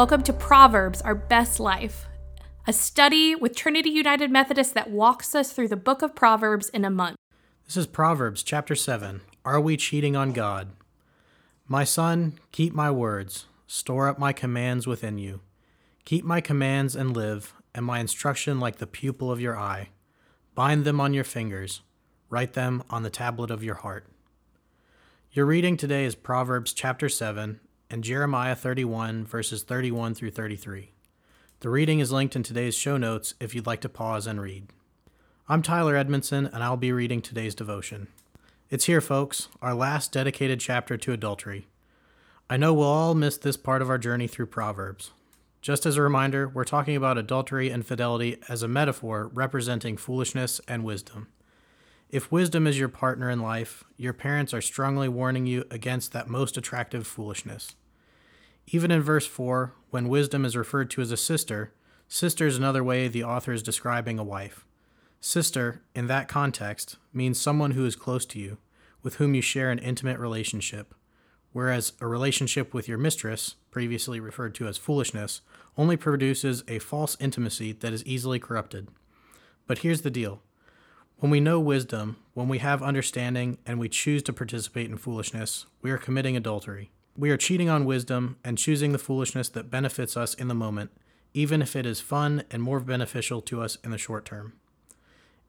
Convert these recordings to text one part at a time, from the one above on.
Welcome to Proverbs, Our Best Life, a study with Trinity United Methodist that walks us through the book of Proverbs in a month. This is Proverbs chapter 7. Are we cheating on God? My son, keep my words, store up my commands within you. Keep my commands and live, and my instruction like the pupil of your eye. Bind them on your fingers, write them on the tablet of your heart. Your reading today is Proverbs chapter 7 and Jeremiah 31, verses 31 through 33. The reading is linked in today's show notes if you'd like to pause and read. I'm Tyler Edmondson, and I'll be reading today's devotion. It's here, folks, our last dedicated chapter to adultery. I know we'll all miss this part of our journey through Proverbs. Just as a reminder, we're talking about adultery and fidelity as a metaphor representing foolishness and wisdom. If wisdom is your partner in life, your parents are strongly warning you against that most attractive foolishness. Even in verse 4, when wisdom is referred to as a sister, sister is another way the author is describing a wife. Sister, in that context, means someone who is close to you, with whom you share an intimate relationship, whereas a relationship with your mistress, previously referred to as foolishness, only produces a false intimacy that is easily corrupted. But here's the deal when we know wisdom, when we have understanding, and we choose to participate in foolishness, we are committing adultery. We are cheating on wisdom and choosing the foolishness that benefits us in the moment, even if it is fun and more beneficial to us in the short term.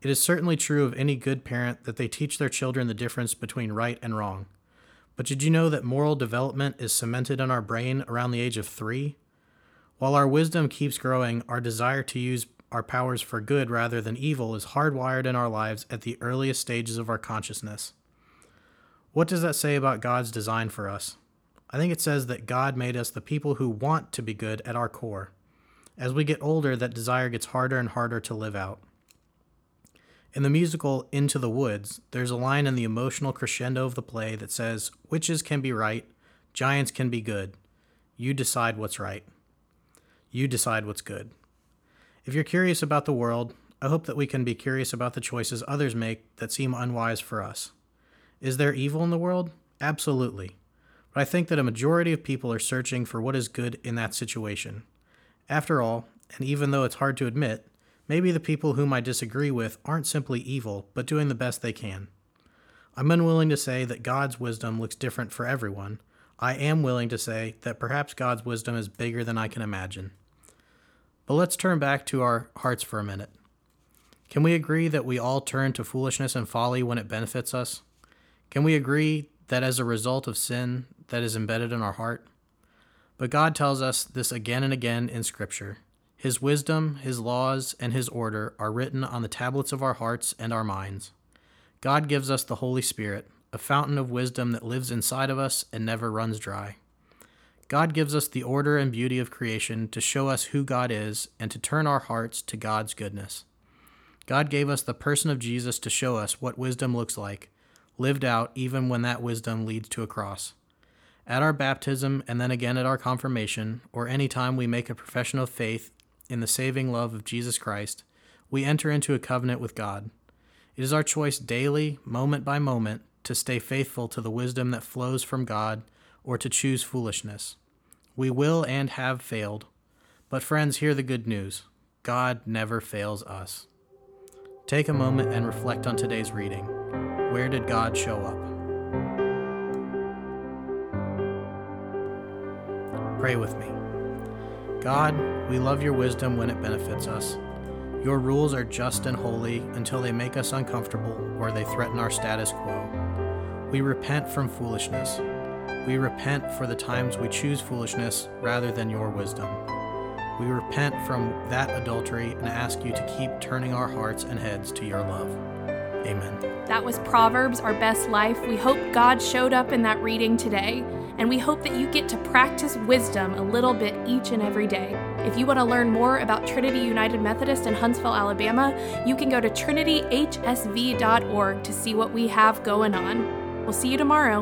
It is certainly true of any good parent that they teach their children the difference between right and wrong. But did you know that moral development is cemented in our brain around the age of three? While our wisdom keeps growing, our desire to use our powers for good rather than evil is hardwired in our lives at the earliest stages of our consciousness. What does that say about God's design for us? I think it says that God made us the people who want to be good at our core. As we get older, that desire gets harder and harder to live out. In the musical Into the Woods, there's a line in the emotional crescendo of the play that says, Witches can be right, giants can be good. You decide what's right. You decide what's good. If you're curious about the world, I hope that we can be curious about the choices others make that seem unwise for us. Is there evil in the world? Absolutely. But I think that a majority of people are searching for what is good in that situation. After all, and even though it's hard to admit, maybe the people whom I disagree with aren't simply evil, but doing the best they can. I'm unwilling to say that God's wisdom looks different for everyone. I am willing to say that perhaps God's wisdom is bigger than I can imagine. But let's turn back to our hearts for a minute. Can we agree that we all turn to foolishness and folly when it benefits us? Can we agree that as a result of sin that is embedded in our heart? But God tells us this again and again in Scripture. His wisdom, His laws, and His order are written on the tablets of our hearts and our minds. God gives us the Holy Spirit, a fountain of wisdom that lives inside of us and never runs dry. God gives us the order and beauty of creation to show us who God is and to turn our hearts to God's goodness. God gave us the person of Jesus to show us what wisdom looks like, lived out even when that wisdom leads to a cross. At our baptism and then again at our confirmation, or any time we make a profession of faith in the saving love of Jesus Christ, we enter into a covenant with God. It is our choice daily, moment by moment, to stay faithful to the wisdom that flows from God or to choose foolishness. We will and have failed. But, friends, hear the good news God never fails us. Take a moment and reflect on today's reading. Where did God show up? Pray with me. God, we love your wisdom when it benefits us. Your rules are just and holy until they make us uncomfortable or they threaten our status quo. We repent from foolishness. We repent for the times we choose foolishness rather than your wisdom. We repent from that adultery and ask you to keep turning our hearts and heads to your love. Amen. That was Proverbs, Our Best Life. We hope God showed up in that reading today, and we hope that you get to practice wisdom a little bit each and every day. If you want to learn more about Trinity United Methodist in Huntsville, Alabama, you can go to trinityhsv.org to see what we have going on. We'll see you tomorrow.